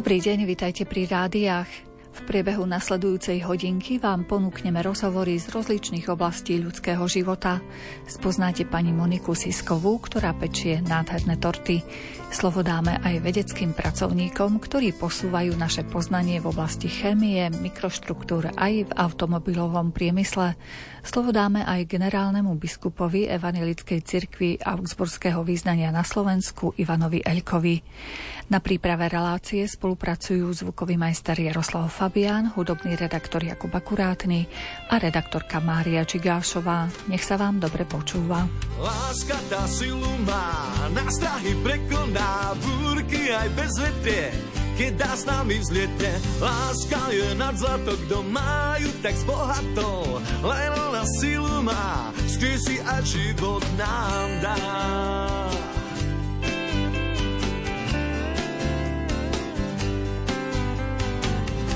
Dobrý deň, vitajte pri rádiách. V priebehu nasledujúcej hodinky vám ponúkneme rozhovory z rozličných oblastí ľudského života. Spoznáte pani Moniku Siskovú, ktorá pečie nádherné torty. Slovo dáme aj vedeckým pracovníkom, ktorí posúvajú naše poznanie v oblasti chémie, mikroštruktúr aj v automobilovom priemysle. Slovo dáme aj generálnemu biskupovi Evangelickej cirkvi Augsburského význania na Slovensku Ivanovi Elkovi. Na príprave relácie spolupracujú zvukový majster Jaroslav Fabián, hudobný redaktor Jakub Akurátny a redaktorka Mária Čigášová. Nech sa vám dobre počúva. Láska tá silu má, na strahy prekoná, búrky aj bez vetrie keď dá s nami vzliete. Láska je nad zlato, kto majú tak zbohatol, len ona silu má, si a život nám dá.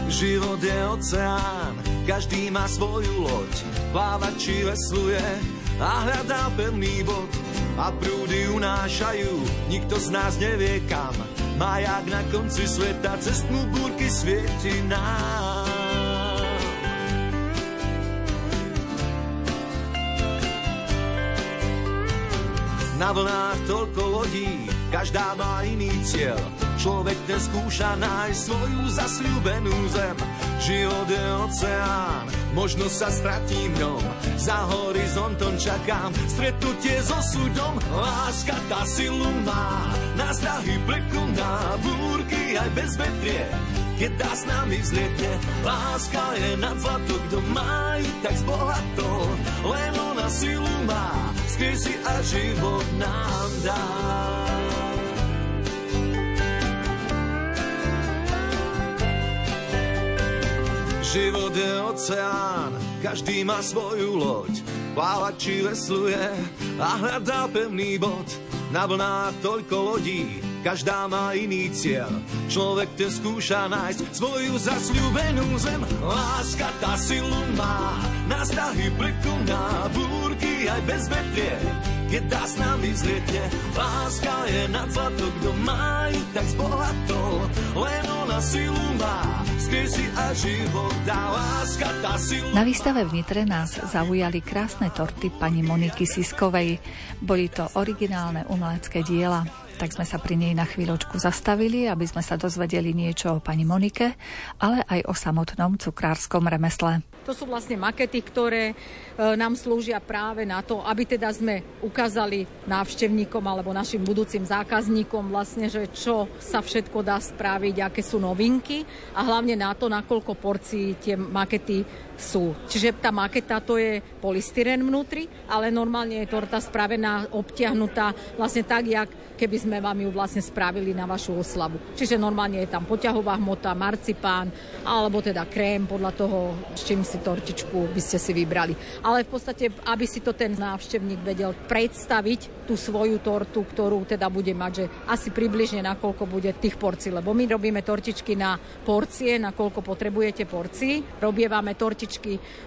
Život je oceán, každý má svoju loď, plávať či vesluje a hľadá pevný bod. A prúdy unášajú, nikto z nás nevie kam, jak na konci sveta, cestnú búrky svieti nám. Na vlnách toľko lodí, každá má iný cieľ. Človek ten skúša nájsť svoju zasľúbenú zem. Život je oceán, možno sa stratím ňom. Za horizontom čakám stretnutie so súdom. Láska tá silu má, nás drahy prekoná, búrky aj bez vetrie. Keď dá s nami vzlietne, láska je nad zlato, kto má ju tak zbohato. Len ona silu má, si a život nám dá. Život je oceán, každý má svoju loď. Plávať či vesluje a hľadá pevný bod. Na vlnách toľko lodí, každá má iný cieľ. Človek ten skúša nájsť svoju zasľúbenú zem. Láska tá silu má, na strahy prekoná búrky aj bez vetrie. Keď dá s nami vzlietne, láska je nad zlato, kto má ju tak zbohatol. Len ona silu má, a život dá láska tá silu Na výstave v Nitre nás zaujali krásne torty pani Moniky Siskovej. Boli to originálne umelecké diela tak sme sa pri nej na chvíľočku zastavili, aby sme sa dozvedeli niečo o pani Monike, ale aj o samotnom cukrárskom remesle. To sú vlastne makety, ktoré e, nám slúžia práve na to, aby teda sme ukázali návštevníkom alebo našim budúcim zákazníkom vlastne, že čo sa všetko dá spraviť, aké sú novinky a hlavne na to, nakoľko porcií tie makety sú. Čiže tá maketa to je polystyren vnútri, ale normálne je torta spravená, obtiahnutá vlastne tak, jak keby sme vám ju vlastne spravili na vašu oslavu. Čiže normálne je tam poťahová hmota, marcipán, alebo teda krém podľa toho, s čím si tortičku by ste si vybrali. Ale v podstate, aby si to ten návštevník vedel predstaviť, tú svoju tortu, ktorú teda bude mať, že asi približne nakoľko bude tých porcií, lebo my robíme tortičky na porcie, nakoľko potrebujete porcií. Robievame tortičky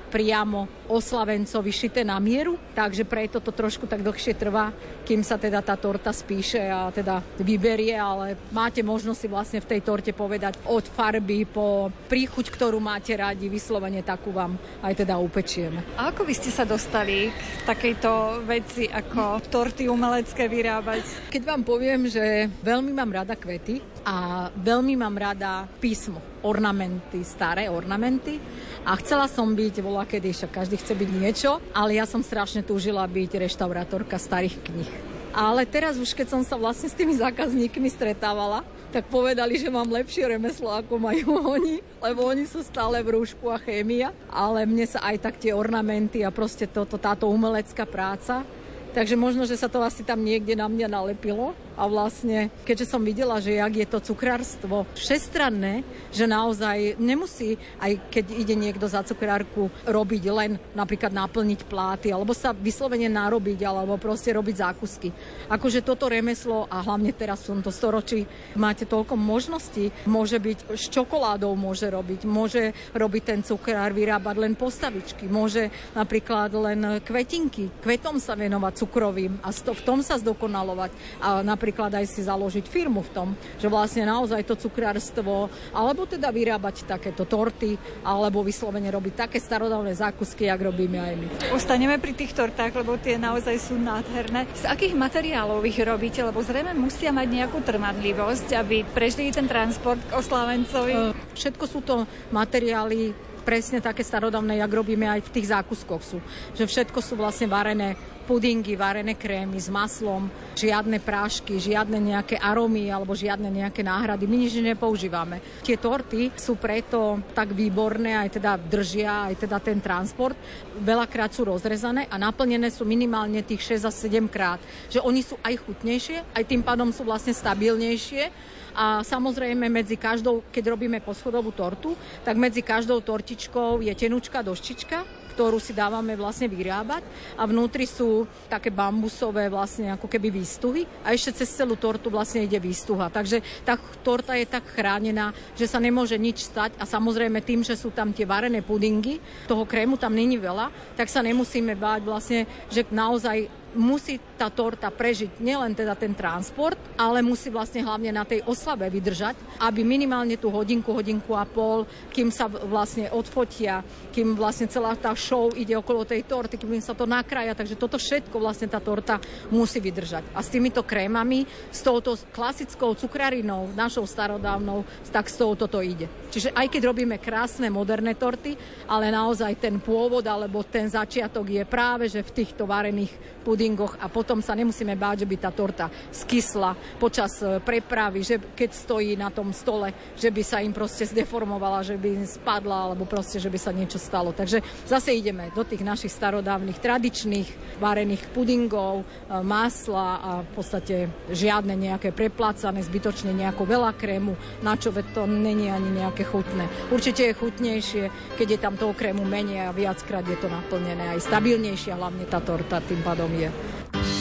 priamo oslavencovi šité na mieru, takže preto to trošku tak dlhšie trvá, kým sa teda tá torta spíše a teda vyberie, ale máte možnosť si vlastne v tej torte povedať od farby po príchuť, ktorú máte radi, vyslovene takú vám aj teda upečieme. A ako by ste sa dostali k takejto veci ako torty umelecké vyrábať? Keď vám poviem, že veľmi mám rada kvety a veľmi mám rada písmo, ornamenty, staré ornamenty. A chcela som byť, volá kedy, však každý chce byť niečo, ale ja som strašne túžila byť reštaurátorka starých kníh. Ale teraz už, keď som sa vlastne s tými zákazníkmi stretávala, tak povedali, že mám lepšie remeslo, ako majú oni, lebo oni sú stále v rúšku a chémia, ale mne sa aj tak tie ornamenty a proste toto, táto umelecká práca. Takže možno, že sa to asi tam niekde na mňa nalepilo a vlastne, keďže som videla, že jak je to cukrárstvo všestranné, že naozaj nemusí, aj keď ide niekto za cukrárku, robiť len napríklad naplniť pláty, alebo sa vyslovene narobiť, alebo proste robiť zákusky. Akože toto remeslo, a hlavne teraz v tomto storočí, máte toľko možností, môže byť s čokoládou môže robiť, môže robiť ten cukrár, vyrábať len postavičky, môže napríklad len kvetinky, kvetom sa venovať cukrovým a v tom sa zdokonalovať. A napríklad napríklad aj si založiť firmu v tom, že vlastne naozaj to cukrárstvo, alebo teda vyrábať takéto torty, alebo vyslovene robiť také starodávne zákusky, jak robíme aj my. Ostaneme pri tých tortách, lebo tie naozaj sú nádherné. Z akých materiálov ich robíte? Lebo zrejme musia mať nejakú trmadlivosť, aby prežili ten transport k oslávencovi. E, všetko sú to materiály presne také starodávne, jak robíme aj v tých zákuskoch sú. Že všetko sú vlastne varené pudingy, varené krémy s maslom, žiadne prášky, žiadne nejaké aromy alebo žiadne nejaké náhrady. My nič nepoužívame. Tie torty sú preto tak výborné, aj teda držia, aj teda ten transport. Veľakrát sú rozrezané a naplnené sú minimálne tých 6 a 7 krát. Že oni sú aj chutnejšie, aj tým pádom sú vlastne stabilnejšie a samozrejme medzi každou, keď robíme poschodovú tortu, tak medzi každou tortičkou je tenučka doštička, ktorú si dávame vlastne vyrábať a vnútri sú také bambusové vlastne ako keby výstuhy a ešte cez celú tortu vlastne ide výstuha. Takže tá torta je tak chránená, že sa nemôže nič stať a samozrejme tým, že sú tam tie varené pudingy, toho krému tam není veľa, tak sa nemusíme báť vlastne, že naozaj musí tá torta prežiť nielen teda ten transport, ale musí vlastne hlavne na tej oslave vydržať, aby minimálne tú hodinku, hodinku a pol, kým sa vlastne odfotia, kým vlastne celá tá show ide okolo tej torty, kým sa to nakrája, takže toto všetko vlastne tá torta musí vydržať. A s týmito krémami, s touto klasickou cukrarinou, našou starodávnou, tak s touto to ide. Čiže aj keď robíme krásne moderné torty, ale naozaj ten pôvod alebo ten začiatok je práve, že v týchto varených pudingoch a potom sa nemusíme báť, že by tá torta skysla počas e, prepravy, že keď stojí na tom stole, že by sa im proste zdeformovala, že by im spadla alebo proste, že by sa niečo stalo. Takže zase ideme do tých našich starodávnych tradičných varených pudingov, e, masla a v podstate žiadne nejaké preplácané, zbytočne nejako veľa krému, na čo to není ani nejaké chutné. Určite je chutnejšie, keď je tam toho krému menej a viackrát je to naplnené aj stabilnejšia hlavne tá torta tým pádom je. Thank you.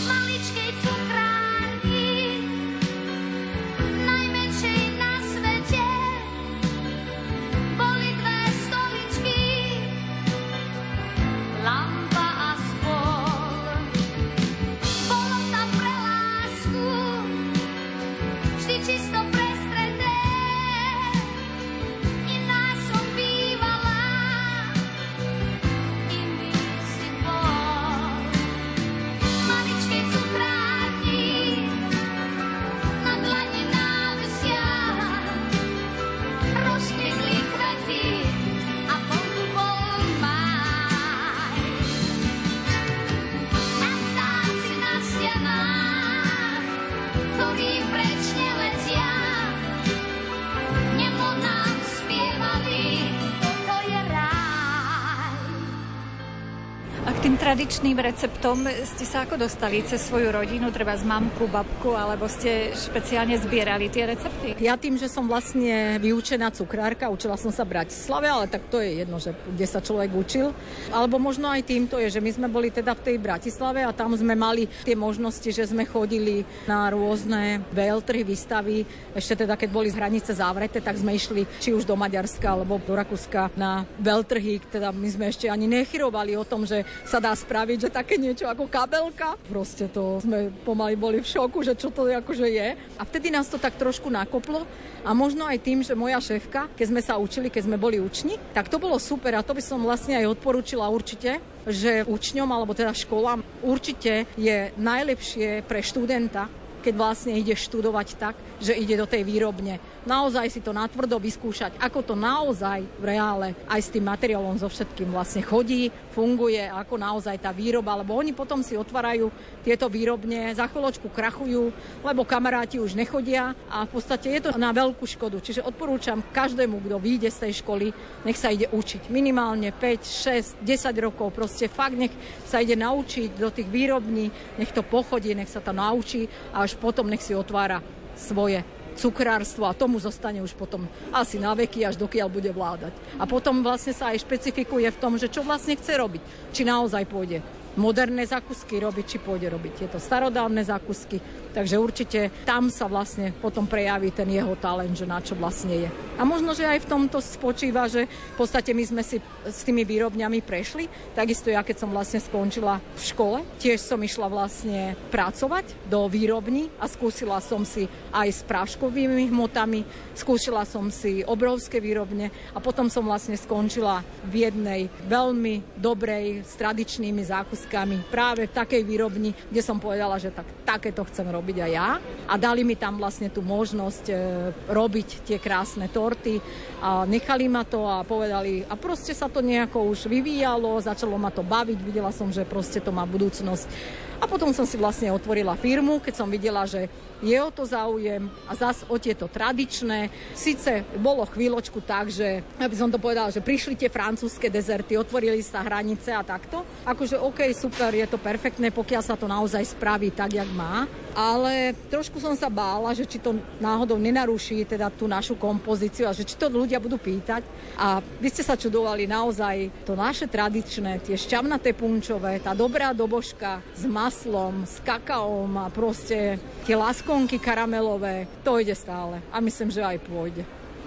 Tradičným receptom ste sa ako dostali cez svoju rodinu, treba z mamku, babku, alebo ste špeciálne zbierali tie recepty? Ja tým, že som vlastne vyučená cukrárka, učila som sa v Bratislave, ale tak to je jedno, že kde sa človek učil. Alebo možno aj týmto je, že my sme boli teda v tej Bratislave a tam sme mali tie možnosti, že sme chodili na rôzne veľtrhy, výstavy. Ešte teda, keď boli z hranice zavreté, tak sme išli či už do Maďarska alebo do Rakúska na veľtrhy. Teda my sme ešte ani nechyrovali o tom, že sa dá spraviť, že také niečo ako kabelka. Proste to sme pomaly boli v šoku, že čo to akože je. A vtedy nás to tak trošku nakoplo a možno aj tým, že moja šéfka, keď sme sa učili, keď sme boli učni, tak to bolo super a to by som vlastne aj odporúčila určite, že učňom alebo teda školám určite je najlepšie pre študenta, keď vlastne ide študovať tak, že ide do tej výrobne naozaj si to natvrdo vyskúšať, ako to naozaj v reále aj s tým materiálom so všetkým vlastne chodí, funguje, ako naozaj tá výroba, lebo oni potom si otvárajú tieto výrobne, za chvíľočku krachujú, lebo kamaráti už nechodia a v podstate je to na veľkú škodu. Čiže odporúčam každému, kto vyjde z tej školy, nech sa ide učiť. Minimálne 5, 6, 10 rokov, proste fakt nech sa ide naučiť do tých výrobní, nech to pochodí, nech sa to naučí a až potom nech si otvára svoje cukrárstvo a tomu zostane už potom asi na veky, až dokiaľ bude vládať. A potom vlastne sa aj špecifikuje v tom, že čo vlastne chce robiť. Či naozaj pôjde moderné zakusky robiť, či pôjde robiť tieto starodávne zakusky. Takže určite tam sa vlastne potom prejaví ten jeho talent, že na čo vlastne je. A možno, že aj v tomto spočíva, že v podstate my sme si s tými výrobňami prešli. Takisto ja, keď som vlastne skončila v škole, tiež som išla vlastne pracovať do výrobní a skúsila som si aj s práškovými hmotami, skúsila som si obrovské výrobne a potom som vlastne skončila v jednej veľmi dobrej s tradičnými zákuskami práve v takej výrobni, kde som povedala, že tak, takéto chcem robiť aj ja. A dali mi tam vlastne tú možnosť e, robiť tie krásne torty a nechali ma to a povedali, a proste sa to nejako už vyvíjalo, začalo ma to baviť, videla som, že proste to má budúcnosť. A potom som si vlastne otvorila firmu, keď som videla, že je o to záujem a zas o tieto tradičné. Sice bolo chvíľočku tak, že, aby som to povedala, že prišli tie francúzske dezerty, otvorili sa hranice a takto. Akože OK, super, je to perfektné, pokiaľ sa to naozaj spraví tak, jak má. Ale trošku som sa bála, že či to náhodou nenaruší teda tú našu kompozíciu a že či to ľudia budú pýtať. A vy ste sa čudovali naozaj to naše tradičné, tie šťavnaté punčové, tá dobrá dobožka s maslom, s kakaom a proste tie lásky skonky karamelové, to ide stále. A myslím, že aj pôjde.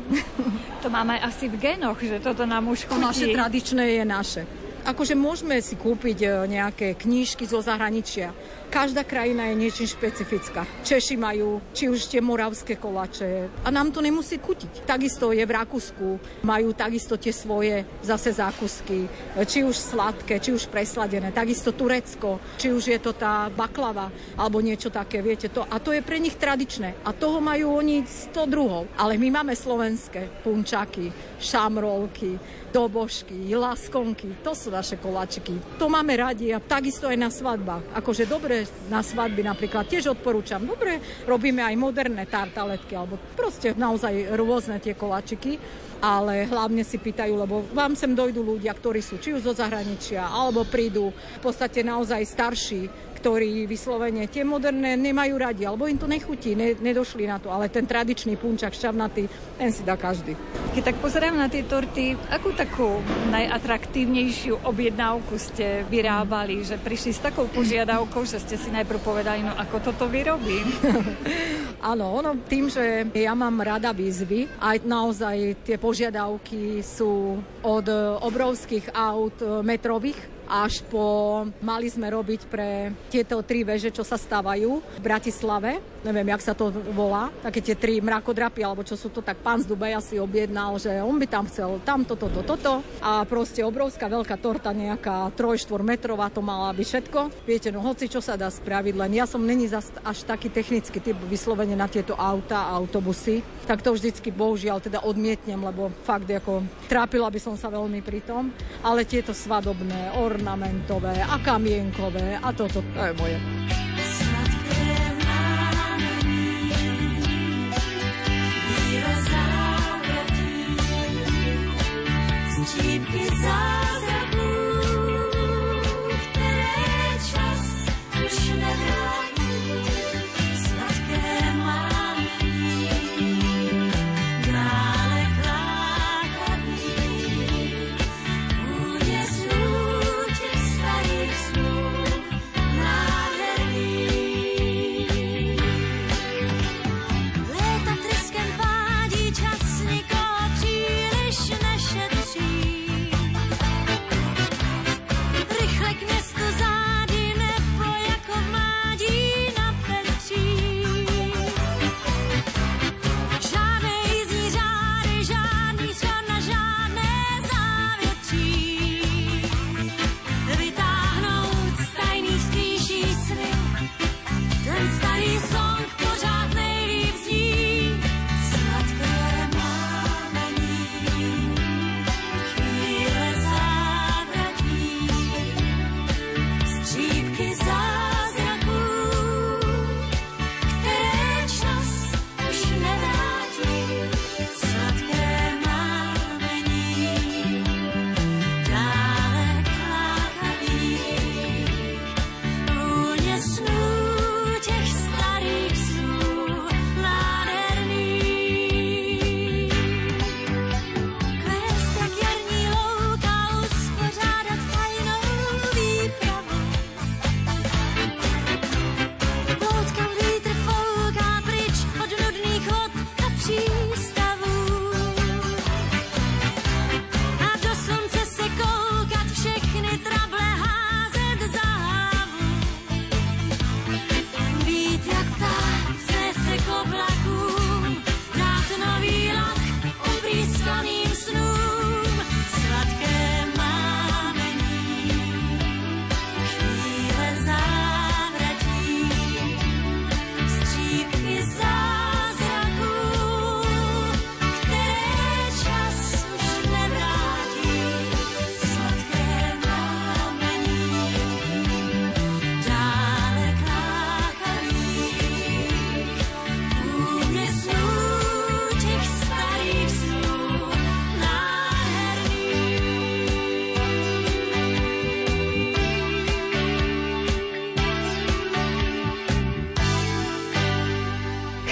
To máme asi v genoch, že toto nám už chutí. Naše tradičné je naše. Akože môžeme si kúpiť e, nejaké knížky zo zahraničia, Každá krajina je niečím špecifická. Češi majú či už tie moravské kolače a nám to nemusí kutiť. Takisto je v Rakúsku, majú takisto tie svoje zase zákusky, či už sladké, či už presladené. Takisto Turecko, či už je to tá baklava alebo niečo také, viete to. A to je pre nich tradičné. A toho majú oni 100 druhov. Ale my máme slovenské punčaky, šamrolky, dobožky, laskonky. To sú naše koláčiky. To máme radi a takisto aj na svadbách. Akože dobre na svadby napríklad tiež odporúčam. Dobre, robíme aj moderné tartaletky, alebo proste naozaj rôzne tie koláčiky ale hlavne si pýtajú, lebo vám sem dojdú ľudia, ktorí sú či už zo zahraničia, alebo prídu v podstate naozaj starší, ktorí vyslovene tie moderné nemajú radi, alebo im to nechutí, ne, nedošli na to, ale ten tradičný punčak šťavnatý, ten si dá každý. Keď tak pozerám na tie torty, akú takú najatraktívnejšiu objednávku ste vyrábali, že prišli s takou požiadavkou, že ste si najprv povedali, no ako toto vyrobím? Áno, ono tým, že ja mám rada výzvy, aj naozaj tie požiadavky sú od obrovských aut metrových, až po mali sme robiť pre tieto tri veže, čo sa stávajú v Bratislave. Neviem, jak sa to volá. Také tie tri mrakodrapy, alebo čo sú to, tak pán z Dubaja si objednal, že on by tam chcel tamto, toto, toto. A proste obrovská veľká torta, nejaká 3-4 metrová, to mala byť všetko. Viete, no hoci čo sa dá spraviť, len ja som není až taký technický typ vyslovene na tieto auta a autobusy, tak to vždycky bohužiaľ teda odmietnem, lebo fakt ako trápila by som sa veľmi pri tom. Ale tieto svadobné, or ornamentové a kamienkové a toto, to je moje.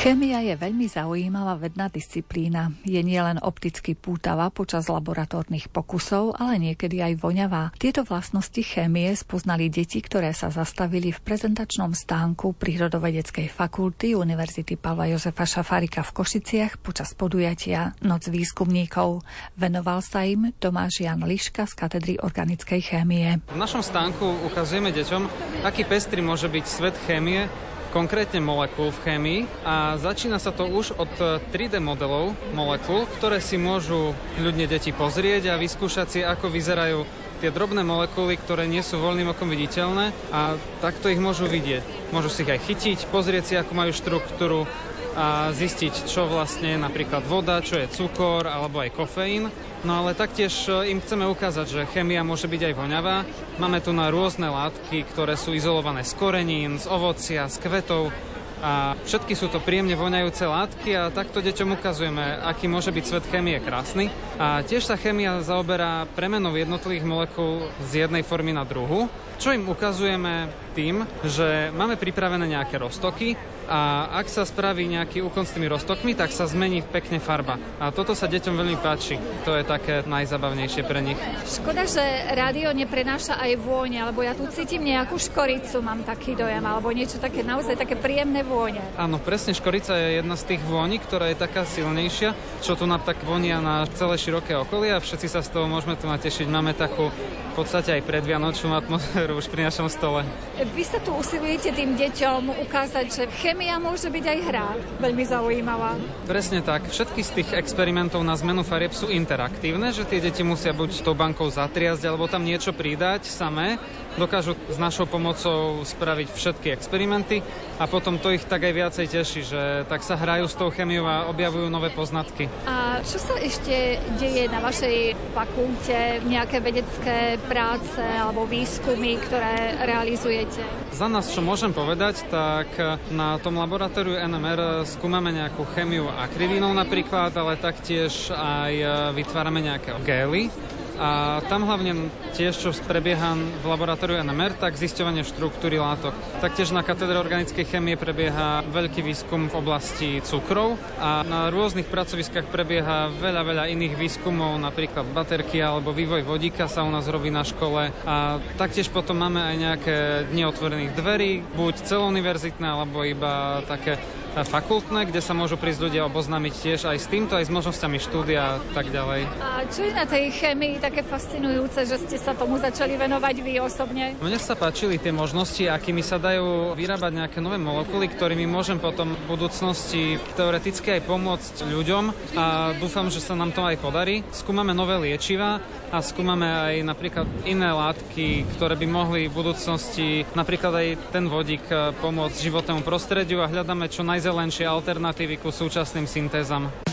Chémia je veľmi zaujímavá vedná disciplína. Je nielen opticky pútavá počas laboratórnych pokusov, ale niekedy aj voňavá. Tieto vlastnosti chémie spoznali deti, ktoré sa zastavili v prezentačnom stánku Prírodovedeckej fakulty Univerzity Pavla Jozefa Šafárika v Košiciach počas podujatia Noc výskumníkov. Venoval sa im Tomáš Jan Liška z katedry organickej chémie. V našom stánku ukazujeme deťom, aký pestrý môže byť svet chémie konkrétne molekúl v chémii a začína sa to už od 3D modelov molekúl, ktoré si môžu ľudne deti pozrieť a vyskúšať si, ako vyzerajú tie drobné molekuly, ktoré nie sú voľným okom viditeľné a takto ich môžu vidieť. Môžu si ich aj chytiť, pozrieť si, ako majú štruktúru a zistiť, čo vlastne napríklad voda, čo je cukor alebo aj kofeín. No ale taktiež e, im chceme ukázať, že chémia môže byť aj voňavá. Máme tu na rôzne látky, ktoré sú izolované z korenín, z ovocia, z kvetov a všetky sú to príjemne voňajúce látky a takto deťom ukazujeme, aký môže byť svet chémie krásny. A tiež sa chémia zaoberá premenou jednotlivých molekúl z jednej formy na druhu, čo im ukazujeme tým, že máme pripravené nejaké roztoky a ak sa spraví nejaký úkon s tými roztokmi, tak sa zmení pekne farba. A toto sa deťom veľmi páči. To je také najzabavnejšie pre nich. Škoda, že rádio neprenáša aj vône, alebo ja tu cítim nejakú škoricu, mám taký dojem, alebo niečo také naozaj také príjemné vône. Áno, presne škorica je jedna z tých vôni, ktorá je taká silnejšia, čo tu nám tak vonia na celé široké okolie a všetci sa z toho môžeme tu natešiť. Máme takú v podstate aj predvianočnú atmosféru už pri našom stole. Vy sa tu usilujete tým deťom ukázať, že chémia môže byť aj hra. Veľmi zaujímavá. Presne tak. Všetky z tých experimentov na zmenu farieb sú interaktívne, že tie deti musia buď tou bankou zatriasť, alebo tam niečo pridať samé dokážu s našou pomocou spraviť všetky experimenty a potom to ich tak aj viacej teší, že tak sa hrajú s tou chemiou a objavujú nové poznatky. A čo sa ešte deje na vašej fakulte, nejaké vedecké práce alebo výskumy, ktoré realizujete? Za nás, čo môžem povedať, tak na tom laboratóriu NMR skúmame nejakú chemiu akrivinov napríklad, ale taktiež aj vytvárame nejaké gély, a tam hlavne tiež, čo prebieha v laboratóriu NMR, tak zisťovanie štruktúry látok. Taktiež na katedre organickej chemie prebieha veľký výskum v oblasti cukrov a na rôznych pracoviskách prebieha veľa, veľa iných výskumov, napríklad baterky alebo vývoj vodíka sa u nás robí na škole a taktiež potom máme aj nejaké dni otvorených dverí, buď celouniverzitné alebo iba také fakultné, kde sa môžu prísť ľudia oboznámiť tiež aj s týmto, aj s možnosťami štúdia a tak ďalej. A čo je na tej chemii také fascinujúce, že ste sa tomu začali venovať vy osobne? Mne sa páčili tie možnosti, akými sa dajú vyrábať nejaké nové molekuly, ktorými môžem potom v budúcnosti teoreticky aj pomôcť ľuďom a dúfam, že sa nám to aj podarí. Skúmame nové liečiva a skúmame aj napríklad iné látky, ktoré by mohli v budúcnosti napríklad aj ten vodík pomôcť životnému prostrediu a hľadáme čo najzaujímavejšie najzelenšie alternatívy ku súčasným syntézam.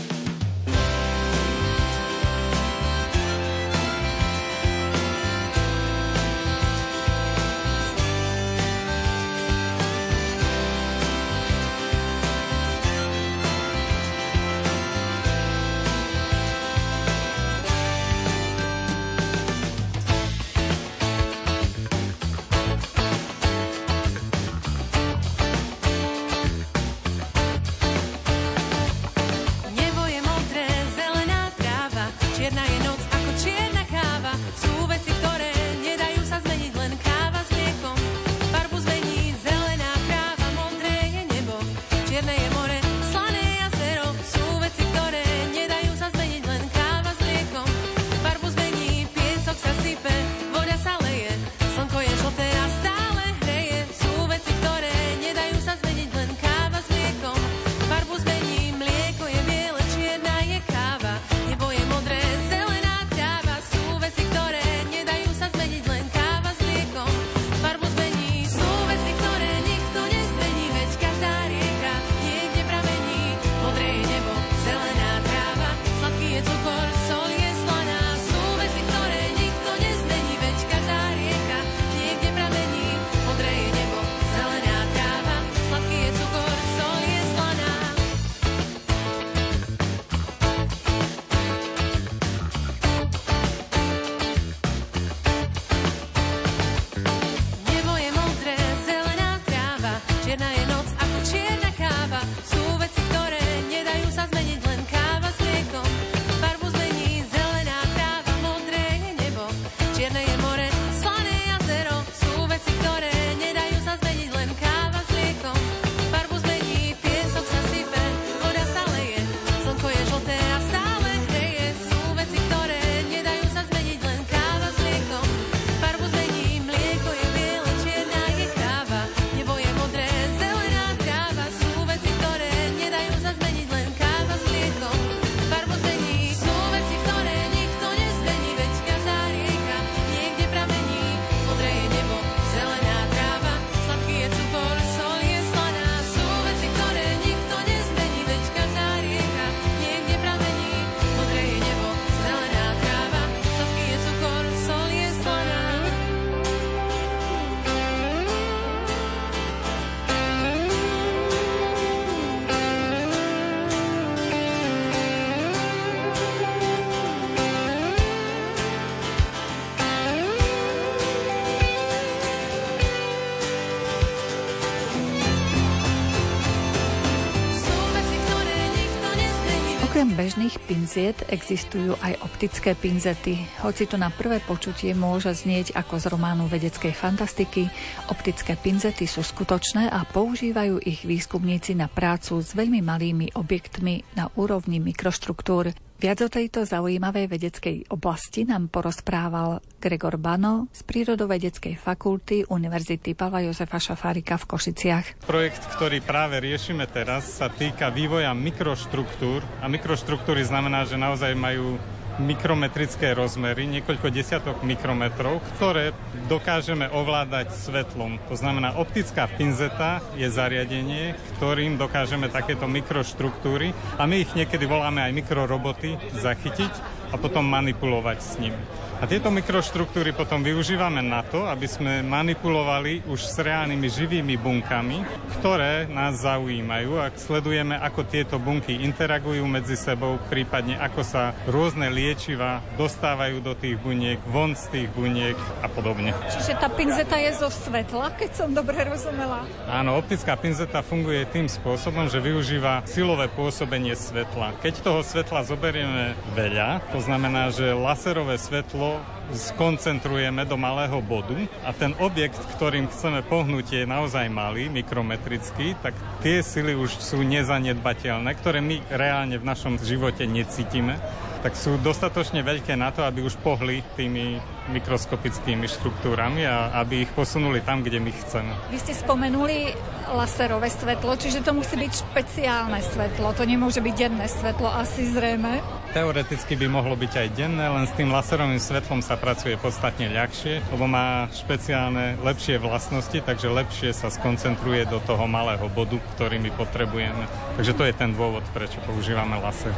Bežných pinziet existujú aj optické pinzety. Hoci to na prvé počutie môže znieť ako z románu vedeckej fantastiky, optické pinzety sú skutočné a používajú ich výskumníci na prácu s veľmi malými objektmi na úrovni mikroštruktúr. Viac o tejto zaujímavej vedeckej oblasti nám porozprával Gregor Bano z Prírodovedeckej fakulty Univerzity Pavla Jozefa Šafárika v Košiciach. Projekt, ktorý práve riešime teraz, sa týka vývoja mikroštruktúr a mikroštruktúry znamená, že naozaj majú mikrometrické rozmery, niekoľko desiatok mikrometrov, ktoré dokážeme ovládať svetlom. To znamená, optická pinzeta je zariadenie, ktorým dokážeme takéto mikroštruktúry a my ich niekedy voláme aj mikroroboty zachytiť a potom manipulovať s nimi. A tieto mikroštruktúry potom využívame na to, aby sme manipulovali už s reálnymi živými bunkami, ktoré nás zaujímajú a sledujeme, ako tieto bunky interagujú medzi sebou, prípadne ako sa rôzne liečiva dostávajú do tých buniek, von z tých buniek a podobne. Čiže tá pinzeta je zo svetla, keď som dobre rozumela? Áno, optická pinzeta funguje tým spôsobom, že využíva silové pôsobenie svetla. Keď toho svetla zoberieme veľa, to znamená, že laserové svetlo skoncentrujeme do malého bodu a ten objekt, ktorým chceme pohnúť, je naozaj malý, mikrometrický, tak tie sily už sú nezanedbateľné, ktoré my reálne v našom živote necítime. Tak sú dostatočne veľké na to, aby už pohli tými mikroskopickými štruktúrami a aby ich posunuli tam, kde my chceme. Vy ste spomenuli laserové svetlo, čiže to musí byť špeciálne svetlo, to nemôže byť denné svetlo, asi zrejme. Teoreticky by mohlo byť aj denné, len s tým laserovým svetlom sa pracuje podstatne ľahšie, lebo má špeciálne lepšie vlastnosti, takže lepšie sa skoncentruje do toho malého bodu, ktorý my potrebujeme. Takže to je ten dôvod, prečo používame laser.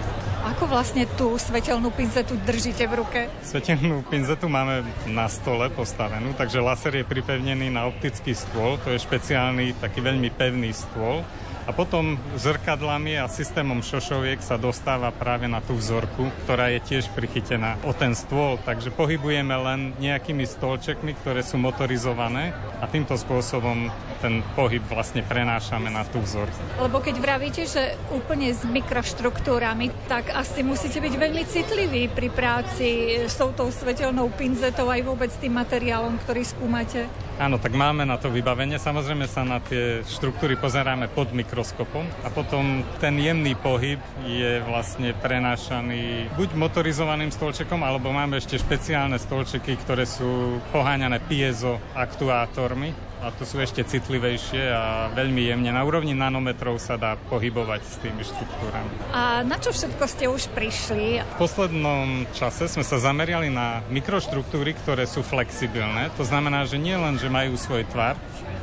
Ako vlastne tú svetelnú pinzetu držíte v ruke? Svetelnú pinzetu máme na stole postavenú, takže laser je pripevnený na optický stôl, to je špeciálny, taký veľmi pevný stôl a potom zrkadlami a systémom šošoviek sa dostáva práve na tú vzorku, ktorá je tiež prichytená o ten stôl. Takže pohybujeme len nejakými stolčekmi, ktoré sú motorizované a týmto spôsobom ten pohyb vlastne prenášame na tú vzorku. Lebo keď vravíte, že úplne s mikroštruktúrami, tak asi musíte byť veľmi citliví pri práci s touto svetelnou pinzetou aj vôbec tým materiálom, ktorý skúmate. Áno, tak máme na to vybavenie. Samozrejme sa na tie štruktúry pozeráme pod mikroskopom a potom ten jemný pohyb je vlastne prenášaný buď motorizovaným stolčekom, alebo máme ešte špeciálne stolčeky, ktoré sú poháňané piezo aktuátormi a to sú ešte citlivejšie a veľmi jemne. Na úrovni nanometrov sa dá pohybovať s tými štruktúrami. A na čo všetko ste už prišli? V poslednom čase sme sa zameriali na mikroštruktúry, ktoré sú flexibilné. To znamená, že nie len, že majú svoj tvar,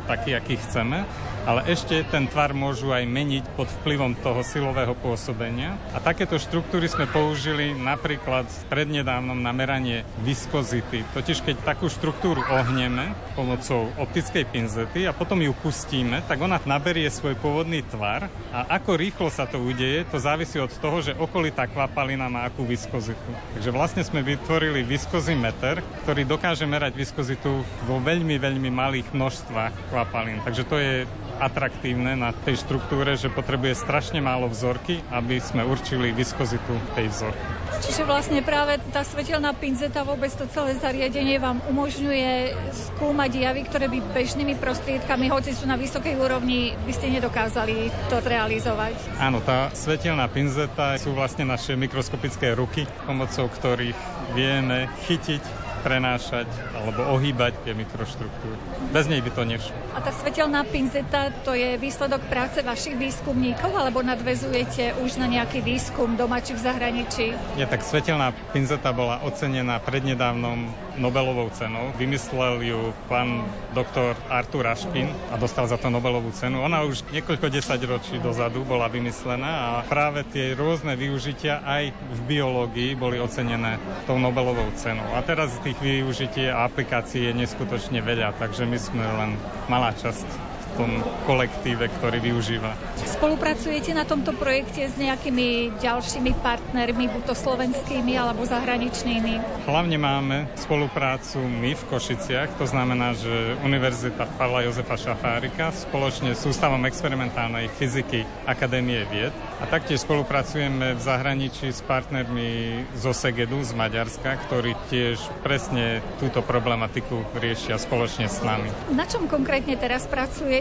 taký, aký chceme, ale ešte ten tvar môžu aj meniť pod vplyvom toho silového pôsobenia. A takéto štruktúry sme použili napríklad prednedávnom na meranie viskozity. Totiž keď takú štruktúru ohneme pomocou optickej pinzety a potom ju pustíme, tak ona naberie svoj pôvodný tvar a ako rýchlo sa to udeje, to závisí od toho, že okolitá kvapalina má akú viskozitu. Takže vlastne sme vytvorili viskozimeter, ktorý dokáže merať viskozitu vo veľmi, veľmi malých množstvách kvapalín. Takže to je atraktívne na tej štruktúre, že potrebuje strašne málo vzorky, aby sme určili viskozitu tej vzorky. Čiže vlastne práve tá svetelná pinzeta, vôbec to celé zariadenie vám umožňuje skúmať javy, ktoré by bežnými prostriedkami, hoci sú na vysokej úrovni, by ste nedokázali to zrealizovať. Áno, tá svetelná pinzeta sú vlastne naše mikroskopické ruky, pomocou ktorých vieme chytiť prenášať alebo ohýbať tie mikroštruktúry. Bez nej by to nešlo. A tá svetelná pinzeta, to je výsledok práce vašich výskumníkov alebo nadvezujete už na nejaký výskum doma či v zahraničí? Nie, tak svetelná pinzeta bola ocenená prednedávnom Nobelovou cenou. Vymyslel ju pán doktor Artur Aškin a dostal za to Nobelovú cenu. Ona už niekoľko desaťročí dozadu bola vymyslená a práve tie rôzne využitia aj v biológii boli ocenené tou Nobelovou cenou. A teraz tých využití a aplikácií je neskutočne veľa, takže my sme len malá časť tom kolektíve, ktorý využíva. Spolupracujete na tomto projekte s nejakými ďalšími partnermi, buď to slovenskými alebo zahraničnými? Hlavne máme spoluprácu my v Košiciach, to znamená, že Univerzita Pavla Jozefa Šafárika spoločne s Ústavom experimentálnej fyziky Akadémie vied a taktiež spolupracujeme v zahraničí s partnermi zo Segedu z Maďarska, ktorí tiež presne túto problematiku riešia spoločne s nami. Na čom konkrétne teraz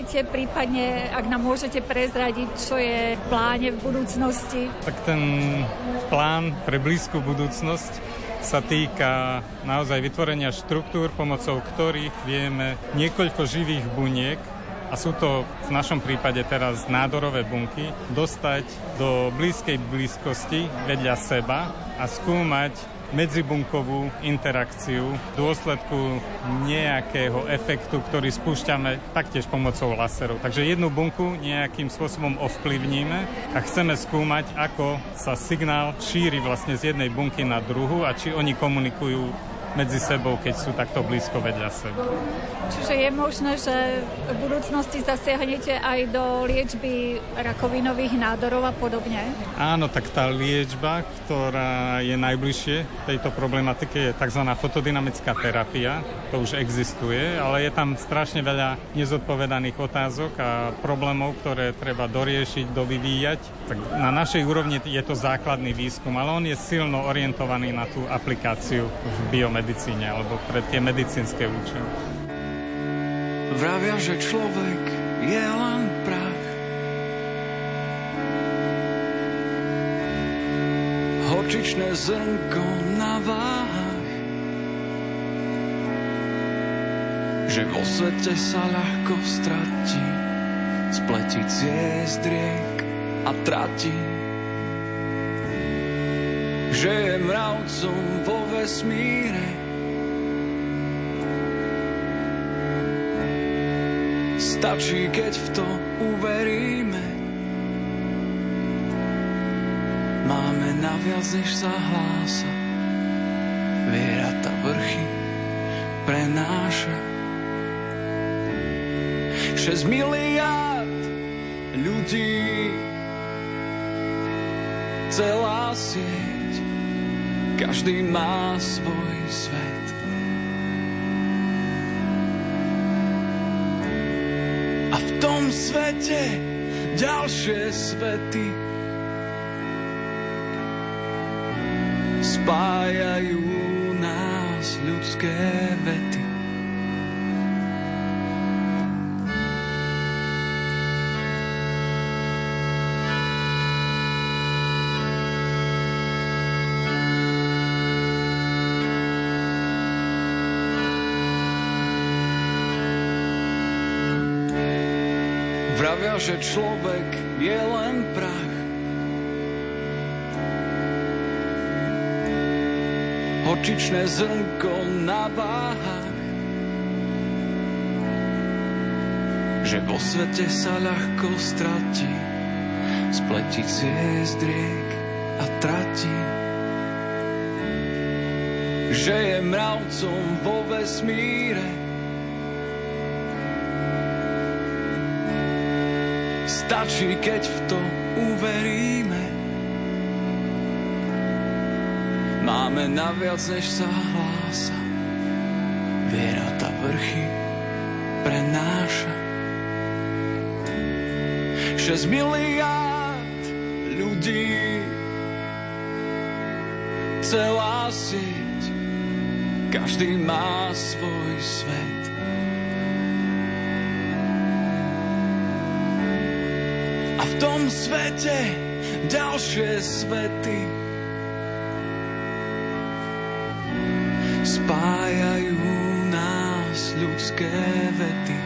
pracujete, prípadne ak nám môžete prezradiť, čo je v pláne v budúcnosti? Tak ten plán pre blízku budúcnosť sa týka naozaj vytvorenia štruktúr, pomocou ktorých vieme niekoľko živých buniek a sú to v našom prípade teraz nádorové bunky, dostať do blízkej blízkosti vedľa seba a skúmať medzibunkovú interakciu v dôsledku nejakého efektu, ktorý spúšťame taktiež pomocou laserov. Takže jednu bunku nejakým spôsobom ovplyvníme a chceme skúmať, ako sa signál šíri vlastne z jednej bunky na druhu a či oni komunikujú medzi sebou, keď sú takto blízko vedľa seba. Čiže je možné, že v budúcnosti zasiahnete aj do liečby rakovinových nádorov a podobne? Áno, tak tá liečba, ktorá je najbližšie tejto problematike, je tzv. fotodynamická terapia. To už existuje, ale je tam strašne veľa nezodpovedaných otázok a problémov, ktoré treba doriešiť, dovyvíjať. Tak na našej úrovni je to základný výskum, ale on je silno orientovaný na tú aplikáciu v biomedicíne medicíne alebo pre tie medicínske účely. Vravia, že človek je len prach. Horčičné zrnko na váhach. Že vo svete sa ľahko stratí, spletiť ciest riek a tratí že je mravcom vo vesmíre. Stačí, keď v to uveríme. Máme naviac, než sa hlása. Viera ta vrchy prenáša. 6 miliard ľudí celá sieť každý má svoj svet. A v tom svete ďalšie svety spájajú nás ľudské vety. Vravia, že človek je len prach. Horčičné zrnko na váhach. Že vo svete sa ľahko stratí, spletiť ciest riek a tratí. Že je mravcom vo vesmíre, Stačí, keď v to uveríme. Máme naviac, než sa hlása. Viera ta vrchy prenáša. 6 miliárd ľudí celá sieť každý má svoj svet tom svete ďalšie svety spájajú nás ľudské vety.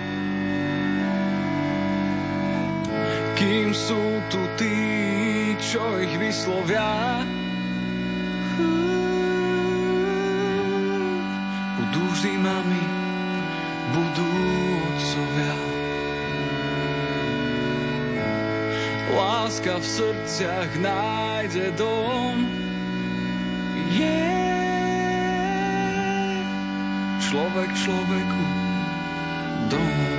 Kým sú tu tí, čo ich vyslovia, budú vždy mami, budú otcovia. Láska v srdciach nájde dom. Je človek človeku domov.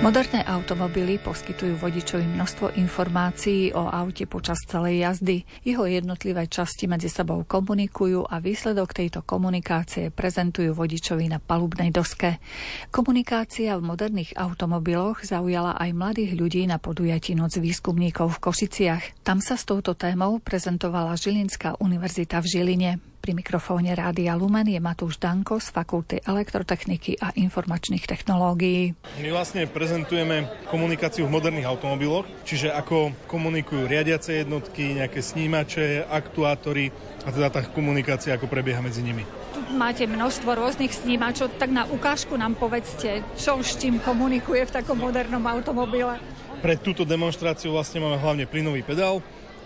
Moderné automobily poskytujú vodičovi množstvo informácií o aute počas celej jazdy. Jeho jednotlivé časti medzi sebou komunikujú a výsledok tejto komunikácie prezentujú vodičovi na palubnej doske. Komunikácia v moderných automobiloch zaujala aj mladých ľudí na podujatí Noc výskumníkov v Košiciach. Tam sa s touto témou prezentovala Žilinská univerzita v Žiline. Pri mikrofóne Rádia Lumen je Matúš Danko z Fakulty elektrotechniky a informačných technológií. My vlastne prezentujeme komunikáciu v moderných automobiloch, čiže ako komunikujú riadiace jednotky, nejaké snímače, aktuátory a teda tá komunikácia, ako prebieha medzi nimi. Máte množstvo rôznych snímačov, tak na ukážku nám povedzte, čo s čím komunikuje v takom modernom automobile. Pre túto demonstráciu vlastne máme hlavne plynový pedál,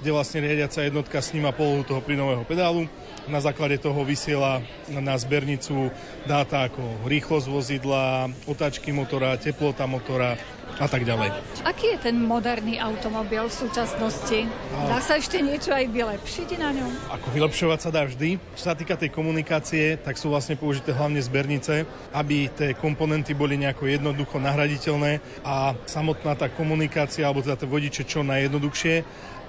kde vlastne riadiaca jednotka sníma polohu toho plynového pedálu na základe toho vysiela na zbernicu dáta ako rýchlosť vozidla, otáčky motora, teplota motora a tak ďalej. Aký je ten moderný automobil v súčasnosti? Dá sa ešte niečo aj vylepšiť na ňom? Ako vylepšovať sa dá vždy. Čo sa týka tej komunikácie, tak sú vlastne použité hlavne zbernice, aby tie komponenty boli nejako jednoducho nahraditeľné a samotná tá komunikácia, alebo teda tie vodiče čo najjednoduchšie